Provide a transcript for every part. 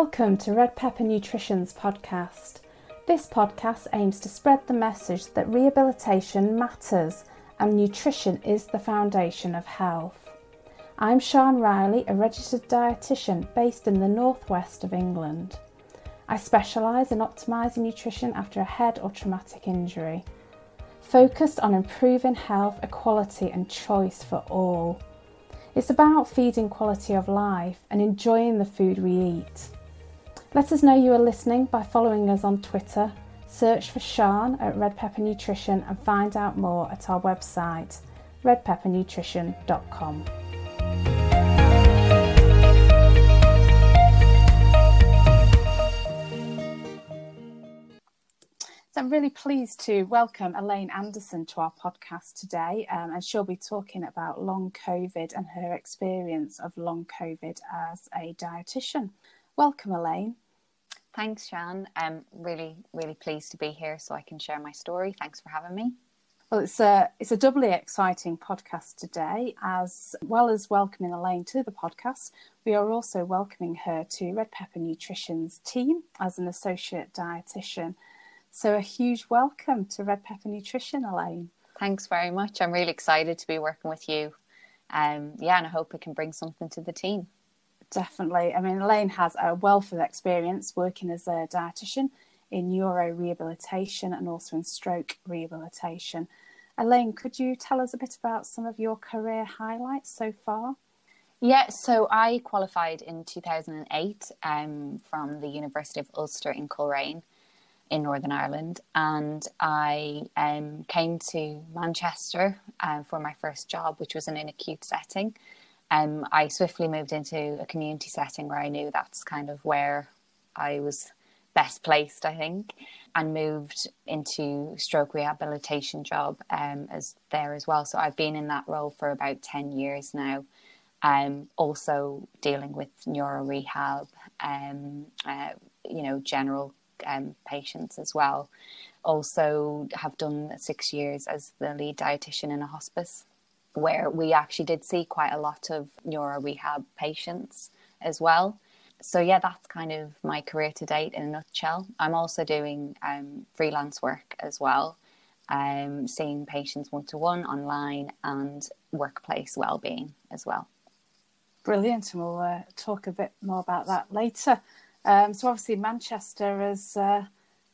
Welcome to Red Pepper Nutrition's podcast. This podcast aims to spread the message that rehabilitation matters and nutrition is the foundation of health. I'm Sian Riley, a registered dietitian based in the northwest of England. I specialise in optimising nutrition after a head or traumatic injury, focused on improving health, equality, and choice for all. It's about feeding quality of life and enjoying the food we eat. Let us know you are listening by following us on Twitter. Search for Sian at Red Pepper Nutrition and find out more at our website, redpeppernutrition.com. So I'm really pleased to welcome Elaine Anderson to our podcast today, um, and she'll be talking about long COVID and her experience of long COVID as a dietitian. Welcome, Elaine. Thanks, Sian. I'm really, really pleased to be here so I can share my story. Thanks for having me. Well, it's a it's a doubly exciting podcast today. As well as welcoming Elaine to the podcast, we are also welcoming her to Red Pepper Nutrition's team as an associate dietitian. So, a huge welcome to Red Pepper Nutrition, Elaine. Thanks very much. I'm really excited to be working with you. Um, yeah, and I hope it can bring something to the team definitely. I mean, Elaine has a wealth of experience working as a dietitian in neuro rehabilitation and also in stroke rehabilitation. Elaine, could you tell us a bit about some of your career highlights so far? Yeah, so I qualified in 2008 um, from the University of Ulster in Coleraine in Northern Ireland, and I um, came to Manchester um, for my first job, which was in an acute setting um, I swiftly moved into a community setting where I knew that's kind of where I was best placed, I think, and moved into stroke rehabilitation job um, as there as well. So I've been in that role for about ten years now. Um, also dealing with neuro rehab, um, uh, you know, general um, patients as well. Also, have done six years as the lead dietitian in a hospice where we actually did see quite a lot of neuro rehab patients as well. So yeah, that's kind of my career to date in a nutshell. I'm also doing um, freelance work as well, um, seeing patients one to one online and workplace well-being as well. Brilliant, and we'll uh, talk a bit more about that later. Um, so obviously Manchester has uh,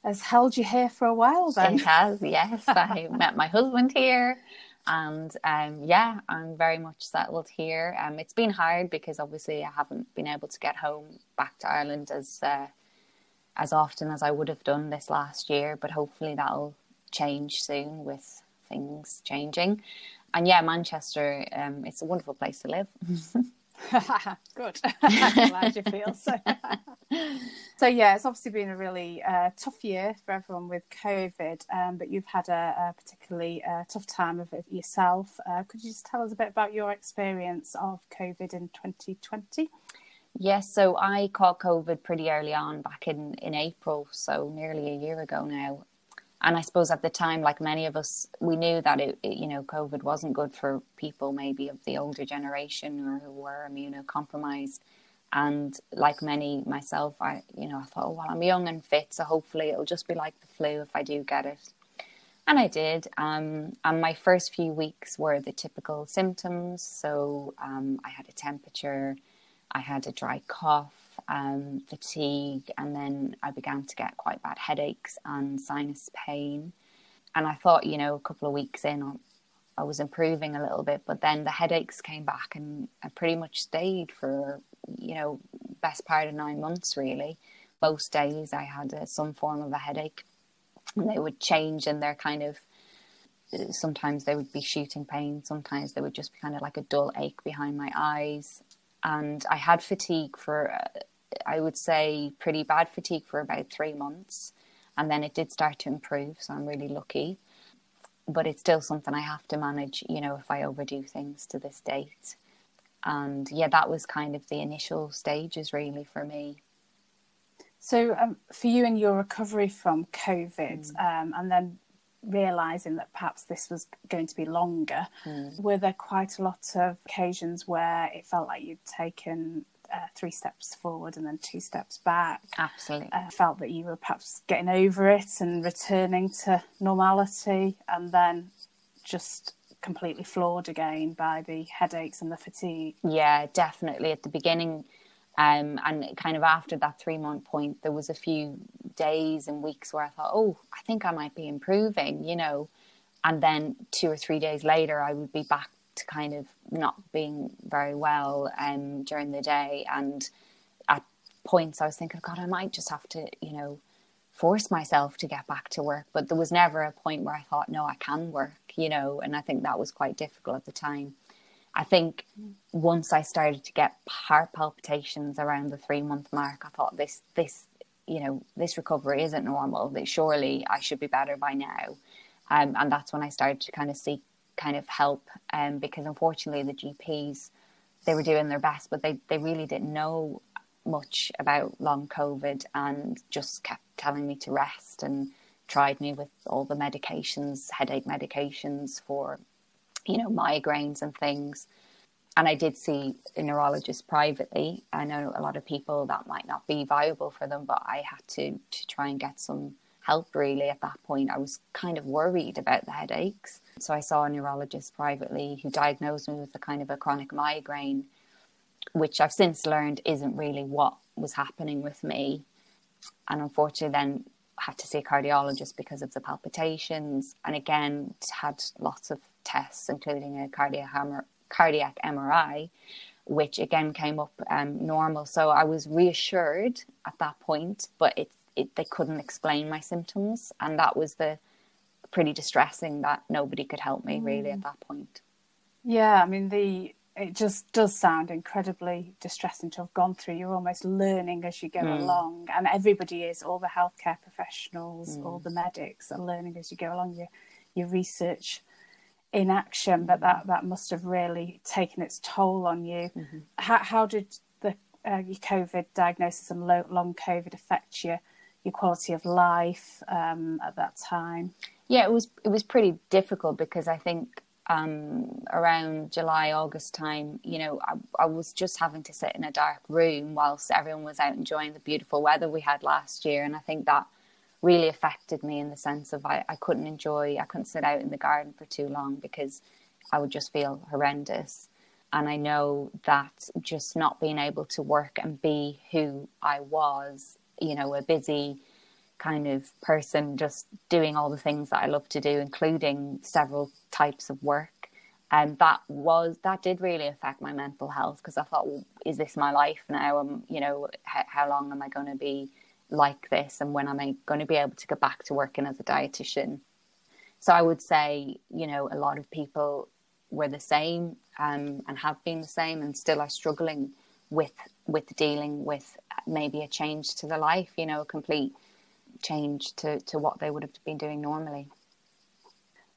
has held you here for a while. Then it has, yes. I met my husband here and um, yeah, I'm very much settled here. Um, it's been hard because obviously I haven't been able to get home back to Ireland as uh, as often as I would have done this last year, but hopefully that'll change soon with things changing. And yeah, Manchester, um, it's a wonderful place to live. Good. I'm glad you feel so. so yeah, it's obviously been a really uh, tough year for everyone with COVID, um, but you've had a, a particularly uh, tough time of it yourself. Uh, could you just tell us a bit about your experience of COVID in 2020? Yes, so I caught COVID pretty early on, back in in April, so nearly a year ago now and I suppose at the time, like many of us, we knew that it, it, you know, COVID wasn't good for people maybe of the older generation or who were immunocompromised. And like many myself, I, you know, I thought, oh, well, I'm young and fit, so hopefully it'll just be like the flu if I do get it. And I did. Um, and my first few weeks were the typical symptoms. So um, I had a temperature, I had a dry cough, um, fatigue, and then I began to get quite bad headaches and sinus pain. And I thought, you know, a couple of weeks in, I was improving a little bit, but then the headaches came back and I pretty much stayed for, you know, best part of nine months really. Most days I had uh, some form of a headache and they would change and they're kind of, sometimes they would be shooting pain, sometimes they would just be kind of like a dull ache behind my eyes. And I had fatigue for uh, I would say, pretty bad fatigue for about three months. And then it did start to improve. So I'm really lucky. But it's still something I have to manage, you know, if I overdo things to this date. And yeah, that was kind of the initial stages really for me. So, um, for you and your recovery from COVID, mm. um, and then realizing that perhaps this was going to be longer, mm. were there quite a lot of occasions where it felt like you'd taken uh, three steps forward and then two steps back. Absolutely. I uh, felt that you were perhaps getting over it and returning to normality, and then just completely floored again by the headaches and the fatigue. Yeah, definitely. At the beginning, um, and kind of after that three month point, there was a few days and weeks where I thought, oh, I think I might be improving, you know. And then two or three days later, I would be back to kind of not being very well um, during the day. And at points, I was thinking, God, I might just have to, you know, force myself to get back to work. But there was never a point where I thought, no, I can work, you know. And I think that was quite difficult at the time. I think once I started to get heart palpitations around the three month mark, I thought this this you know this recovery isn't normal. That surely I should be better by now, um, and that's when I started to kind of seek kind of help. Um, because unfortunately the GPs they were doing their best, but they they really didn't know much about long COVID and just kept telling me to rest and tried me with all the medications, headache medications for you know, migraines and things. And I did see a neurologist privately. I know a lot of people that might not be viable for them, but I had to to try and get some help really at that point. I was kind of worried about the headaches. So I saw a neurologist privately who diagnosed me with a kind of a chronic migraine, which I've since learned isn't really what was happening with me. And unfortunately then had to see a cardiologist because of the palpitations and again had lots of tests, including a cardiac, cardiac MRI, which again came up um, normal. So I was reassured at that point, but it, it they couldn't explain my symptoms, and that was the pretty distressing that nobody could help me really mm. at that point. Yeah, I mean the it just does sound incredibly distressing to have gone through. You're almost learning as you go mm. along, and everybody is. All the healthcare professionals, mm. all the medics are learning as you go along. Your your research in action, but that that must have really taken its toll on you. Mm-hmm. How, how did the uh, your COVID diagnosis and long COVID affect your your quality of life um, at that time? Yeah, it was it was pretty difficult because I think um, around July August time, you know, I, I was just having to sit in a dark room whilst everyone was out enjoying the beautiful weather we had last year, and I think that really affected me in the sense of I, I couldn't enjoy, I couldn't sit out in the garden for too long because I would just feel horrendous. And I know that just not being able to work and be who I was, you know, a busy kind of person, just doing all the things that I love to do, including several types of work. And that was, that did really affect my mental health because I thought, well, is this my life now? Um, you know, how, how long am I going to be like this and when am I going to be able to go back to working as a dietitian. So I would say, you know, a lot of people were the same um, and have been the same and still are struggling with with dealing with maybe a change to the life, you know, a complete change to, to what they would have been doing normally.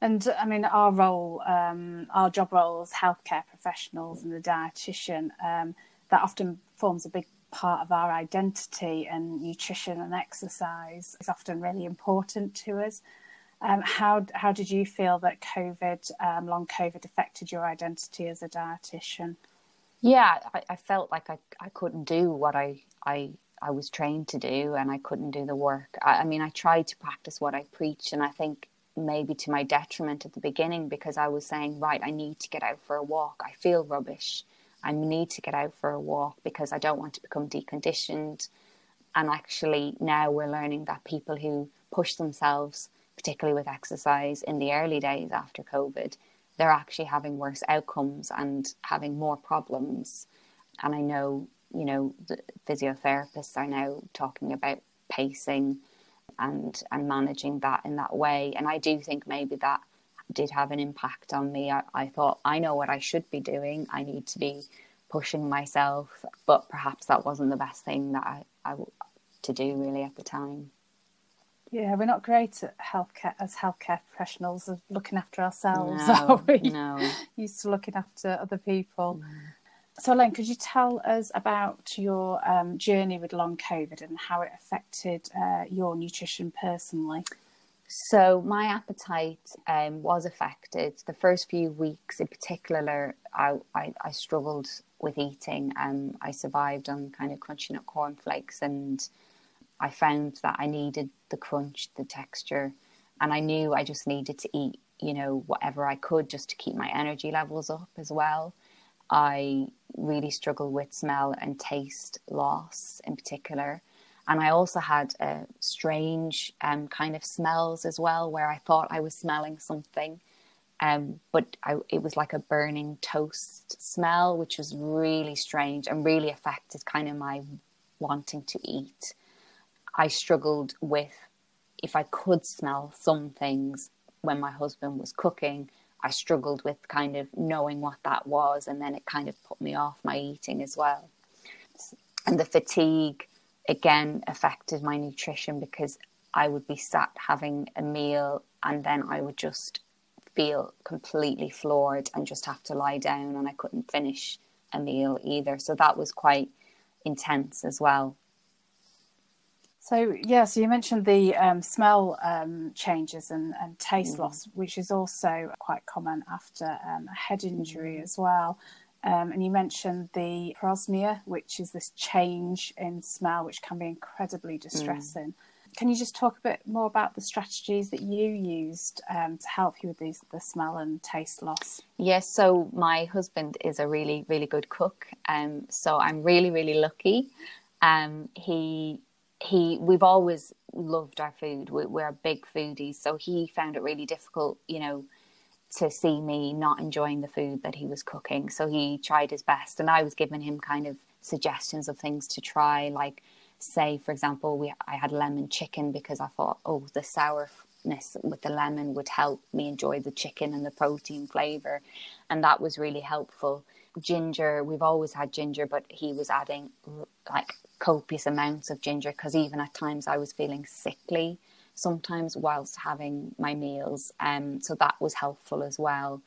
And I mean, our role, um, our job role as healthcare professionals and the dietitian, um, that often forms a big part of our identity, and nutrition and exercise is often really important to us. Um, how how did you feel that COVID, um, long COVID, affected your identity as a dietitian? Yeah, I, I, felt like I, I couldn't do what I, I I was trained to do, and I couldn't do the work. I, I mean, I tried to practice what I preach, and I think maybe to my detriment at the beginning because I was saying, right, I need to get out for a walk. I feel rubbish. I need to get out for a walk because I don't want to become deconditioned. And actually, now we're learning that people who push themselves, particularly with exercise in the early days after COVID, they're actually having worse outcomes and having more problems. And I know, you know, the physiotherapists are now talking about pacing and and managing that in that way. And I do think maybe that did have an impact on me. I, I thought, I know what I should be doing. I need to be pushing myself, but perhaps that wasn't the best thing that I, I to do really at the time. Yeah, we're not great at healthcare as healthcare professionals of looking after ourselves, no, are we? No. Used to looking after other people. Mm. So, Elaine, could you tell us about your um, journey with long COVID and how it affected uh, your nutrition personally? So my appetite um, was affected. The first few weeks, in particular, I, I, I struggled with eating. Um, I survived on kind of crunchy nut cornflakes, and I found that I needed the crunch, the texture, and I knew I just needed to eat, you know, whatever I could just to keep my energy levels up as well. I really struggled with smell and taste loss in particular and I also had uh, strange um, kind of smells as well, where I thought I was smelling something, um, but I, it was like a burning toast smell, which was really strange and really affected kind of my wanting to eat. I struggled with if I could smell some things when my husband was cooking. I struggled with kind of knowing what that was, and then it kind of put me off my eating as well. And the fatigue again affected my nutrition because I would be sat having a meal and then I would just feel completely floored and just have to lie down and I couldn't finish a meal either. So that was quite intense as well. So yeah, so you mentioned the um, smell um, changes and, and taste mm. loss, which is also quite common after um, a head injury mm. as well. Um, and you mentioned the parosmia, which is this change in smell, which can be incredibly distressing. Mm. Can you just talk a bit more about the strategies that you used um, to help you with these, the smell and taste loss? Yes, so my husband is a really, really good cook. Um, so I'm really, really lucky. Um, he he we've always loved our food. We, we're big foodies, so he found it really difficult, you know, to see me not enjoying the food that he was cooking. So he tried his best, and I was giving him kind of suggestions of things to try, like say, for example, we I had lemon chicken because I thought, oh, the sourness with the lemon would help me enjoy the chicken and the protein flavor, and that was really helpful. Ginger, we've always had ginger, but he was adding like copious amounts of ginger because even at times I was feeling sickly sometimes whilst having my meals. Um, so that was helpful as well.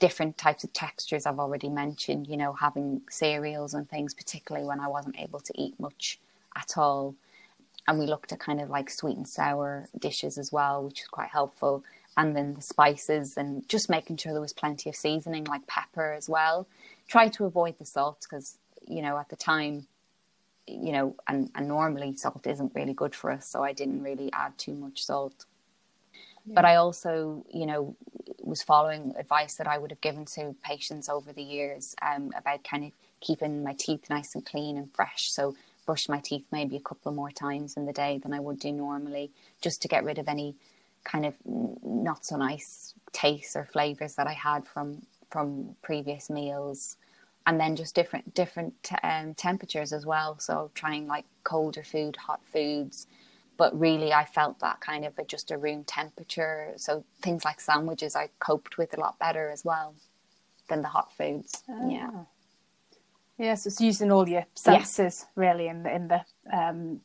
Different types of textures I've already mentioned, you know, having cereals and things, particularly when I wasn't able to eat much at all. And we looked at kind of like sweet and sour dishes as well, which was quite helpful. And then the spices and just making sure there was plenty of seasoning, like pepper as well. Try to avoid the salt because, you know, at the time you know, and, and normally salt isn't really good for us, so I didn't really add too much salt. Yeah. But I also, you know, was following advice that I would have given to patients over the years um, about kind of keeping my teeth nice and clean and fresh. So brush my teeth maybe a couple more times in the day than I would do normally, just to get rid of any kind of not so nice tastes or flavors that I had from from previous meals and then just different different um, temperatures as well. So trying like colder food, hot foods, but really I felt that kind of a, just a room temperature. So things like sandwiches I coped with a lot better as well than the hot foods. Oh. Yeah. Yes, it's using all your senses yeah. really in the in the um,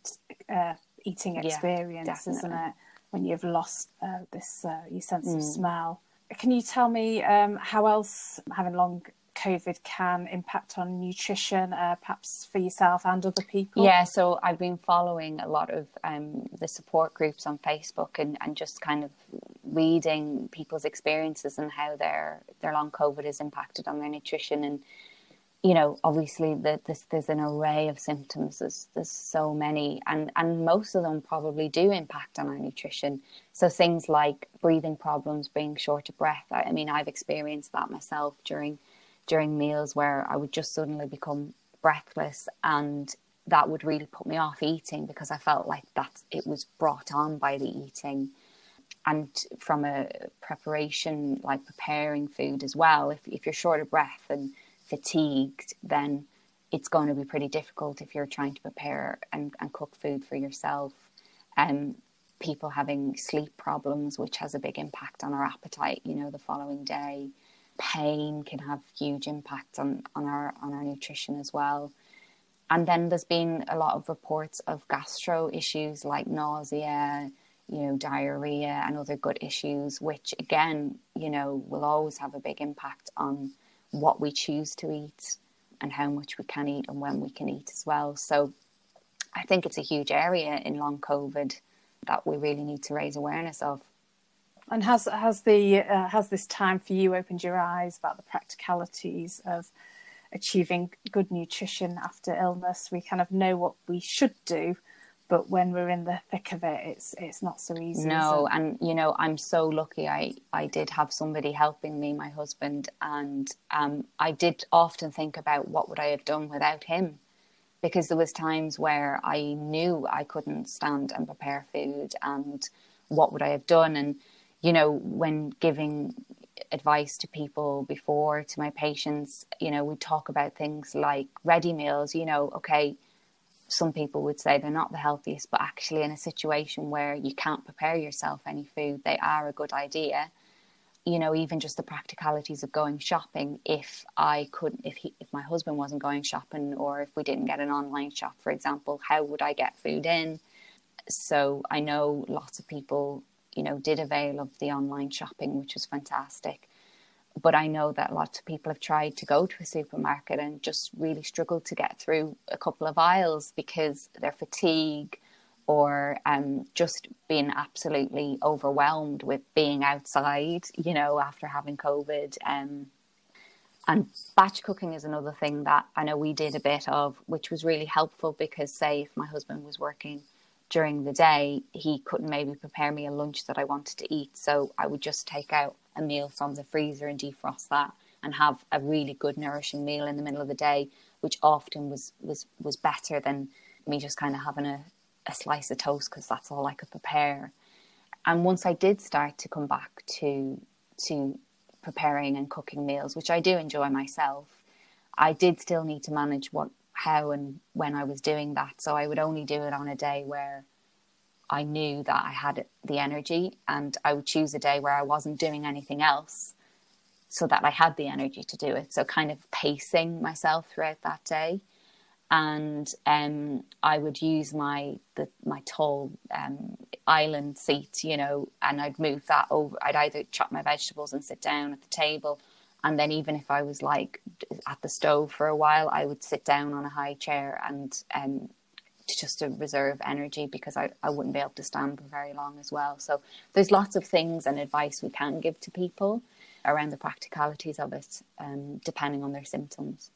uh, eating experience, yeah, isn't it? When you've lost uh, this uh, your sense mm. of smell. Can you tell me um, how else having long COVID can impact on nutrition, uh, perhaps for yourself and other people? Yeah, so I've been following a lot of um, the support groups on Facebook and, and just kind of reading people's experiences and how their their long COVID has impacted on their nutrition. And you know, obviously, the, this, there's an array of symptoms. There's there's so many, and and most of them probably do impact on our nutrition. So things like breathing problems, being short of breath. I, I mean, I've experienced that myself during during meals where I would just suddenly become breathless and that would really put me off eating because I felt like that it was brought on by the eating. And from a preparation, like preparing food as well, if, if you're short of breath and fatigued, then it's going to be pretty difficult if you're trying to prepare and, and cook food for yourself. And um, people having sleep problems, which has a big impact on our appetite, you know, the following day pain can have huge impact on, on our on our nutrition as well. And then there's been a lot of reports of gastro issues like nausea, you know, diarrhea and other gut issues, which again, you know, will always have a big impact on what we choose to eat and how much we can eat and when we can eat as well. So I think it's a huge area in long COVID that we really need to raise awareness of. And has has the uh, has this time for you opened your eyes about the practicalities of achieving good nutrition after illness? We kind of know what we should do, but when we're in the thick of it, it's it's not so easy. No, and you know I'm so lucky. I I did have somebody helping me, my husband, and um, I did often think about what would I have done without him because there was times where I knew I couldn't stand and prepare food and what would I have done and you know when giving advice to people before to my patients you know we talk about things like ready meals you know okay some people would say they're not the healthiest but actually in a situation where you can't prepare yourself any food they are a good idea you know, even just the practicalities of going shopping. If I couldn't, if he, if my husband wasn't going shopping, or if we didn't get an online shop, for example, how would I get food in? So I know lots of people, you know, did avail of the online shopping, which was fantastic. But I know that lots of people have tried to go to a supermarket and just really struggled to get through a couple of aisles because their fatigue or um, just being absolutely overwhelmed with being outside, you know, after having COVID. Um, and batch cooking is another thing that I know we did a bit of, which was really helpful because, say, if my husband was working during the day, he couldn't maybe prepare me a lunch that I wanted to eat. So I would just take out a meal from the freezer and defrost that and have a really good nourishing meal in the middle of the day, which often was was was better than me just kind of having a, a slice of toast because that's all I could prepare. And once I did start to come back to to preparing and cooking meals, which I do enjoy myself, I did still need to manage what how and when I was doing that. So I would only do it on a day where I knew that I had the energy and I would choose a day where I wasn't doing anything else so that I had the energy to do it. So kind of pacing myself throughout that day and um, I would use my the, my tall um, island seat, you know, and I'd move that over. I'd either chop my vegetables and sit down at the table, and then even if I was like at the stove for a while, I would sit down on a high chair and um, just to reserve energy because I, I wouldn't be able to stand for very long as well. So there's lots of things and advice we can give to people around the practicalities of it, um, depending on their symptoms.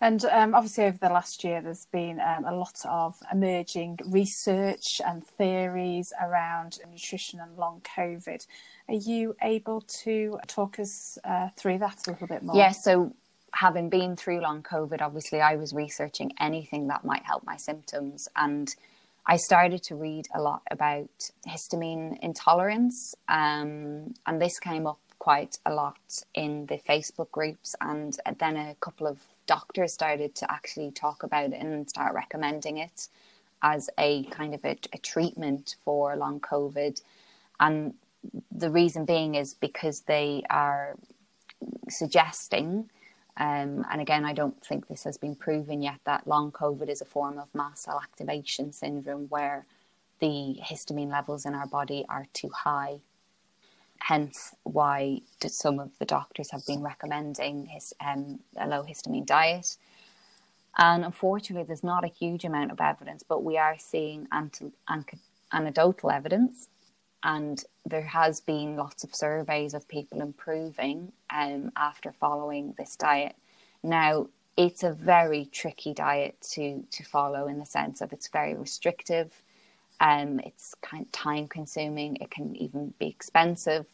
And um, obviously, over the last year, there's been um, a lot of emerging research and theories around nutrition and long COVID. Are you able to talk us uh, through that a little bit more? Yeah, so having been through long COVID, obviously, I was researching anything that might help my symptoms. And I started to read a lot about histamine intolerance. Um, and this came up quite a lot in the Facebook groups and then a couple of doctors started to actually talk about it and start recommending it as a kind of a, a treatment for long COVID. And the reason being is because they are suggesting, um, and again, I don't think this has been proven yet, that long COVID is a form of mast cell activation syndrome where the histamine levels in our body are too high hence why some of the doctors have been recommending his, um, a low histamine diet. And unfortunately, there's not a huge amount of evidence, but we are seeing anecdotal evidence. And there has been lots of surveys of people improving um, after following this diet. Now, it's a very tricky diet to, to follow in the sense of it's very restrictive um, it's kind of time consuming. It can even be expensive.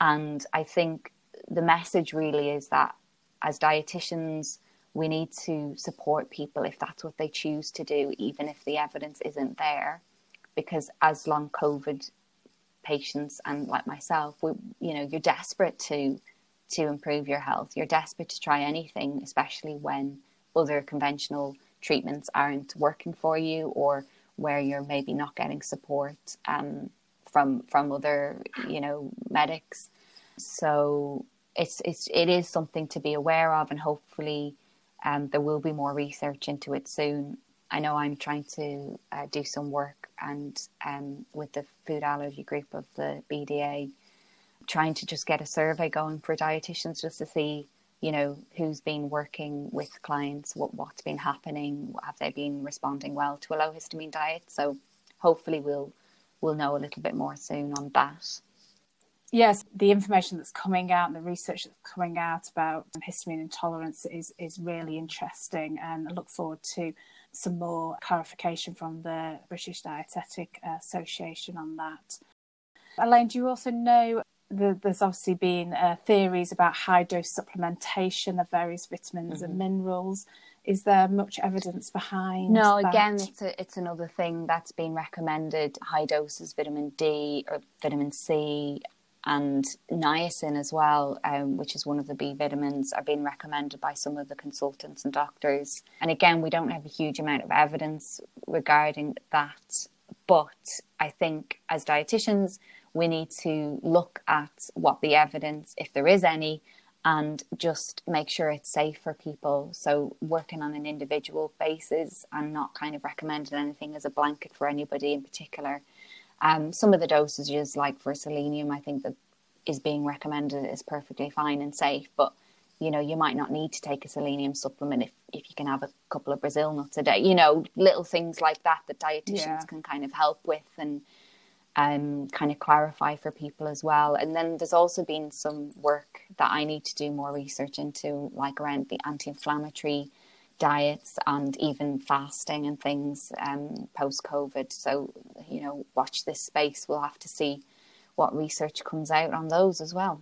And I think the message really is that as dietitians, we need to support people if that's what they choose to do, even if the evidence isn't there. Because as long COVID patients and like myself, we, you know, you're desperate to to improve your health. You're desperate to try anything, especially when other conventional treatments aren't working for you or where you're maybe not getting support um, from from other you know medics. So it's it's it is something to be aware of, and hopefully um, there will be more research into it soon. I know I'm trying to uh, do some work and um, with the food allergy group of the BDA, trying to just get a survey going for dietitians just to see you know who's been working with clients what what's been happening have they been responding well to a low histamine diet so hopefully we'll we'll know a little bit more soon on that. Yes, the information that's coming out and the research that's coming out about histamine intolerance is is really interesting, and I look forward to some more clarification from the British Dietetic Association on that. Elaine, do you also know the, there's obviously been uh, theories about high dose supplementation of various vitamins mm-hmm. and minerals. Is there much evidence behind? No, that? again, it's a, it's another thing that's been recommended. High doses vitamin D or vitamin C and niacin as well, um, which is one of the B vitamins, are being recommended by some of the consultants and doctors. And again, we don't have a huge amount of evidence regarding that, but I think as dietitians, we need to look at what the evidence, if there is any, and just make sure it's safe for people. So, working on an individual basis and not kind of recommending anything as a blanket for anybody in particular. Um, some of the dosages, like for selenium, I think that is being recommended is perfectly fine and safe, but you know, you might not need to take a selenium supplement if, if you can have a couple of Brazil nuts a day, you know, little things like that that dietitians yeah. can kind of help with and um, kind of clarify for people as well. And then there's also been some work that I need to do more research into, like around the anti inflammatory diets and even fasting and things um, post COVID. So, you know, watch this space. We'll have to see what research comes out on those as well.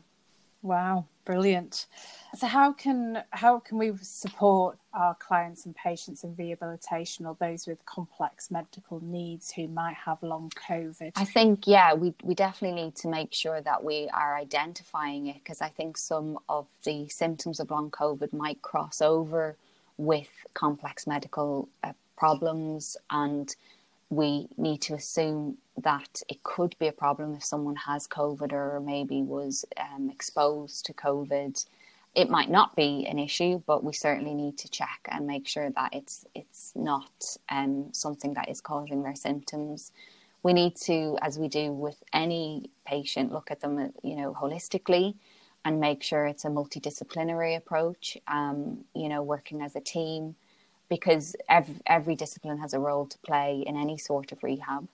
Wow, brilliant. So how can how can we support our clients and patients in rehabilitation or those with complex medical needs who might have long COVID? I think yeah, we we definitely need to make sure that we are identifying it because I think some of the symptoms of long COVID might cross over with complex medical uh, problems and we need to assume that it could be a problem if someone has COVID or maybe was um, exposed to COVID. It might not be an issue, but we certainly need to check and make sure that it's it's not um, something that is causing their symptoms. We need to, as we do with any patient, look at them, you know, holistically and make sure it's a multidisciplinary approach. Um, you know, working as a team because every, every discipline has a role to play in any sort of rehab,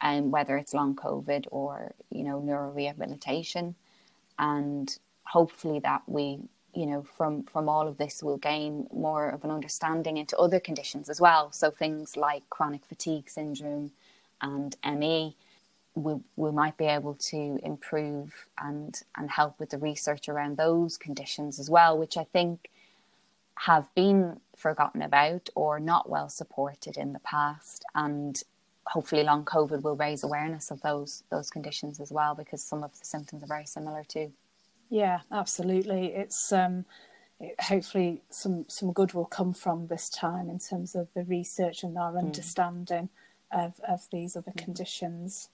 and um, whether it's long COVID or you know neurorehabilitation, and hopefully that we you know from from all of this will gain more of an understanding into other conditions as well. So things like chronic fatigue syndrome and ME. We, we might be able to improve and and help with the research around those conditions as well, which I think have been forgotten about or not well supported in the past and hopefully long covid will raise awareness of those those conditions as well because some of the symptoms are very similar too yeah absolutely it's um it, hopefully some some good will come from this time in terms of the research and our mm. understanding of of these other mm. conditions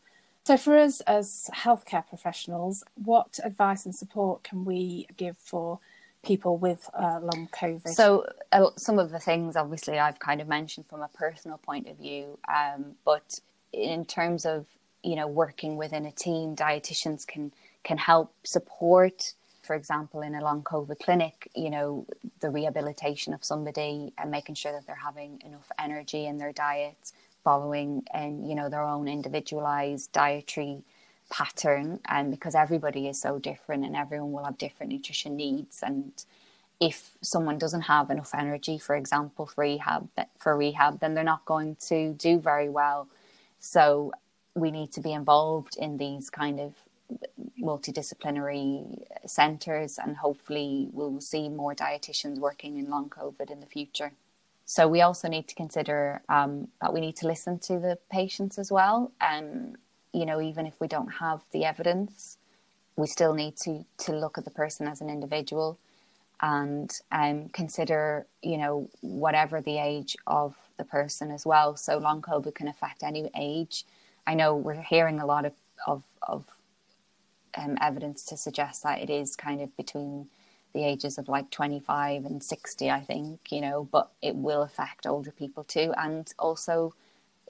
so for us as healthcare professionals what advice and support can we give for people with uh, long COVID? So, uh, some of the things, obviously, I've kind of mentioned from a personal point of view, um, but in terms of you know working within a team, dietitians can can help support. For example, in a long COVID clinic, you know, the rehabilitation of somebody and making sure that they're having enough energy in their diet, following and you know their own individualized dietary pattern and because everybody is so different and everyone will have different nutrition needs. And if someone doesn't have enough energy for example for rehab for rehab then they're not going to do very well. So we need to be involved in these kind of multidisciplinary centers and hopefully we'll see more dietitians working in long covid in the future so we also need to consider um, that we need to listen to the patients as well and you know, even if we don't have the evidence, we still need to to look at the person as an individual and um, consider, you know, whatever the age of the person as well. So long COVID can affect any age. I know we're hearing a lot of of, of um, evidence to suggest that it is kind of between the ages of like 25 and 60, I think, you know, but it will affect older people too. And also,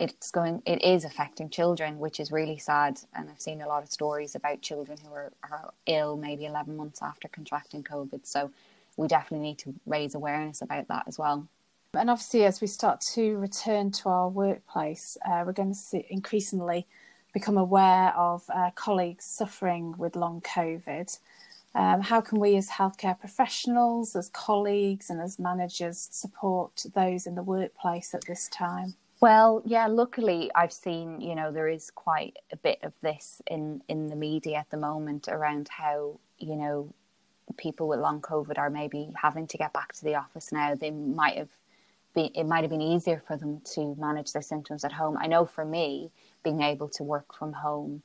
it's going it is affecting children which is really sad and i've seen a lot of stories about children who are, are ill maybe 11 months after contracting covid so we definitely need to raise awareness about that as well And obviously, as we start to return to our workplace, uh, we're going to see increasingly become aware of uh, colleagues suffering with long COVID. Um, how can we, as healthcare professionals, as colleagues, and as managers, support those in the workplace at this time? Well, yeah, luckily I've seen, you know, there is quite a bit of this in, in the media at the moment around how, you know, people with long COVID are maybe having to get back to the office now. They might have been, it might have been easier for them to manage their symptoms at home. I know for me, being able to work from home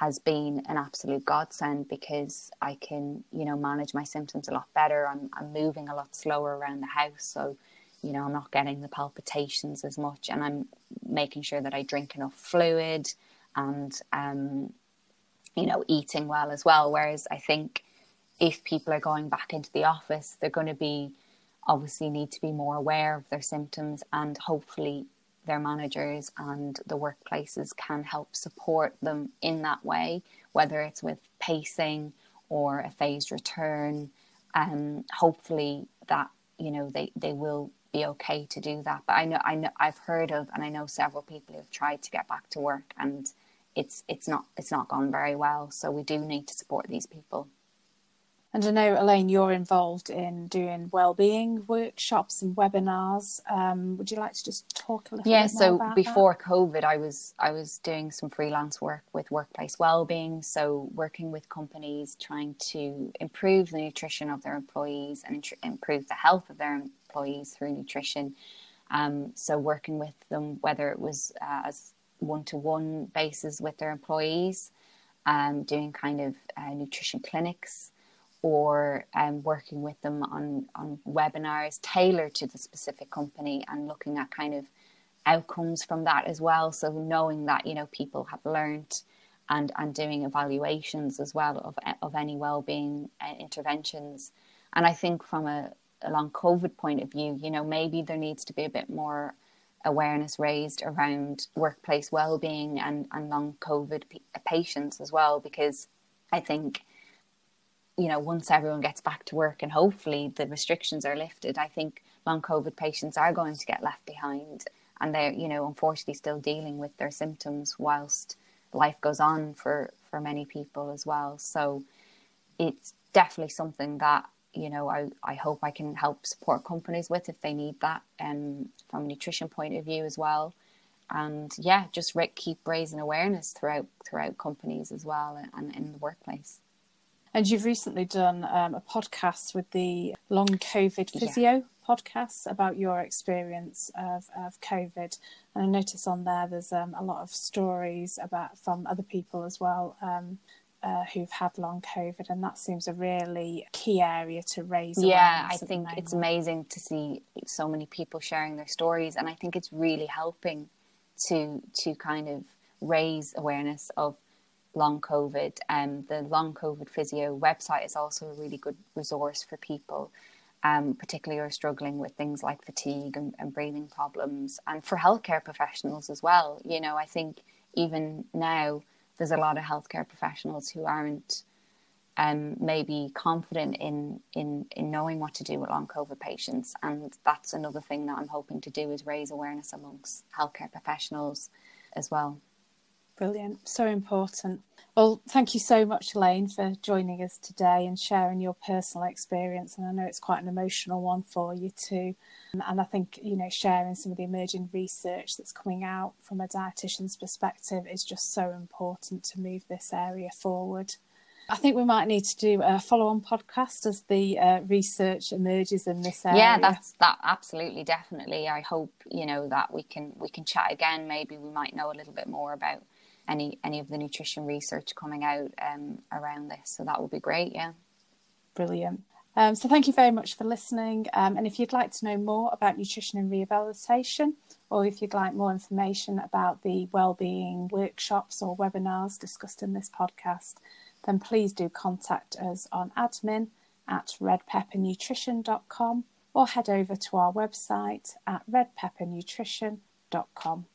has been an absolute godsend because I can, you know, manage my symptoms a lot better. I'm, I'm moving a lot slower around the house. So, you know, I'm not getting the palpitations as much and I'm making sure that I drink enough fluid and, um, you know, eating well as well. Whereas I think if people are going back into the office, they're going to be obviously need to be more aware of their symptoms and hopefully their managers and the workplaces can help support them in that way, whether it's with pacing or a phased return. Um, hopefully that you know they, they will be okay to do that. But I know I know I've heard of and I know several people who've tried to get back to work and it's it's not it's not gone very well. So we do need to support these people. And I know, Elaine, you're involved in doing wellbeing workshops and webinars. Um, would you like to just talk a little about yeah, so before that? COVID, I was I was doing some freelance work with workplace wellbeing. So working with companies trying to improve the nutrition of their employees and int- improve the health of their employees through nutrition. Um, so working with them, whether it was uh, as one to one basis with their employees, um, doing kind of uh, nutrition clinics or um, working with them on, on webinars tailored to the specific company and looking at kind of outcomes from that as well. So knowing that, you know, people have learned and, and doing evaluations as well of, of any well-being uh, interventions. And I think from a, a long COVID point of view, you know, maybe there needs to be a bit more awareness raised around workplace well-being and, and long COVID p- patients as well, because I think you know, once everyone gets back to work and hopefully the restrictions are lifted, I think long COVID patients are going to get left behind and they're, you know, unfortunately still dealing with their symptoms whilst life goes on for, for many people as well. So it's definitely something that, you know, I, I hope I can help support companies with if they need that um, from a nutrition point of view as well. And yeah, just re- keep raising awareness throughout throughout companies as well and, and in the workplace. And you've recently done um, a podcast with the Long COVID Physio yeah. podcast about your experience of, of COVID. And I notice on there there's um, a lot of stories about from other people as well. Um, uh, who've had long COVID, and that seems a really key area to raise. Yeah, I think it's amazing to see so many people sharing their stories, and I think it's really helping to to kind of raise awareness of long COVID. Um, the long COVID physio website is also a really good resource for people, um, particularly who are struggling with things like fatigue and, and breathing problems, and for healthcare professionals as well. You know, I think even now there's a lot of healthcare professionals who aren't um, maybe confident in, in in knowing what to do with long COVID patients, and that's another thing that I'm hoping to do is raise awareness amongst healthcare professionals as well. Brilliant. So important. Well, thank you so much, Elaine, for joining us today and sharing your personal experience. And I know it's quite an emotional one for you too. And I think, you know, sharing some of the emerging research that's coming out from a dietitian's perspective is just so important to move this area forward. I think we might need to do a follow-on podcast as the uh, research emerges in this area. Yeah, that's that absolutely, definitely. I hope you know that we can we can chat again. Maybe we might know a little bit more about any any of the nutrition research coming out um, around this. So that would be great. Yeah, brilliant. Um, so thank you very much for listening. Um, and if you'd like to know more about nutrition and rehabilitation, or if you'd like more information about the wellbeing workshops or webinars discussed in this podcast, then please do contact us on admin at redpeppernutrition.com or head over to our website at redpeppernutrition.com.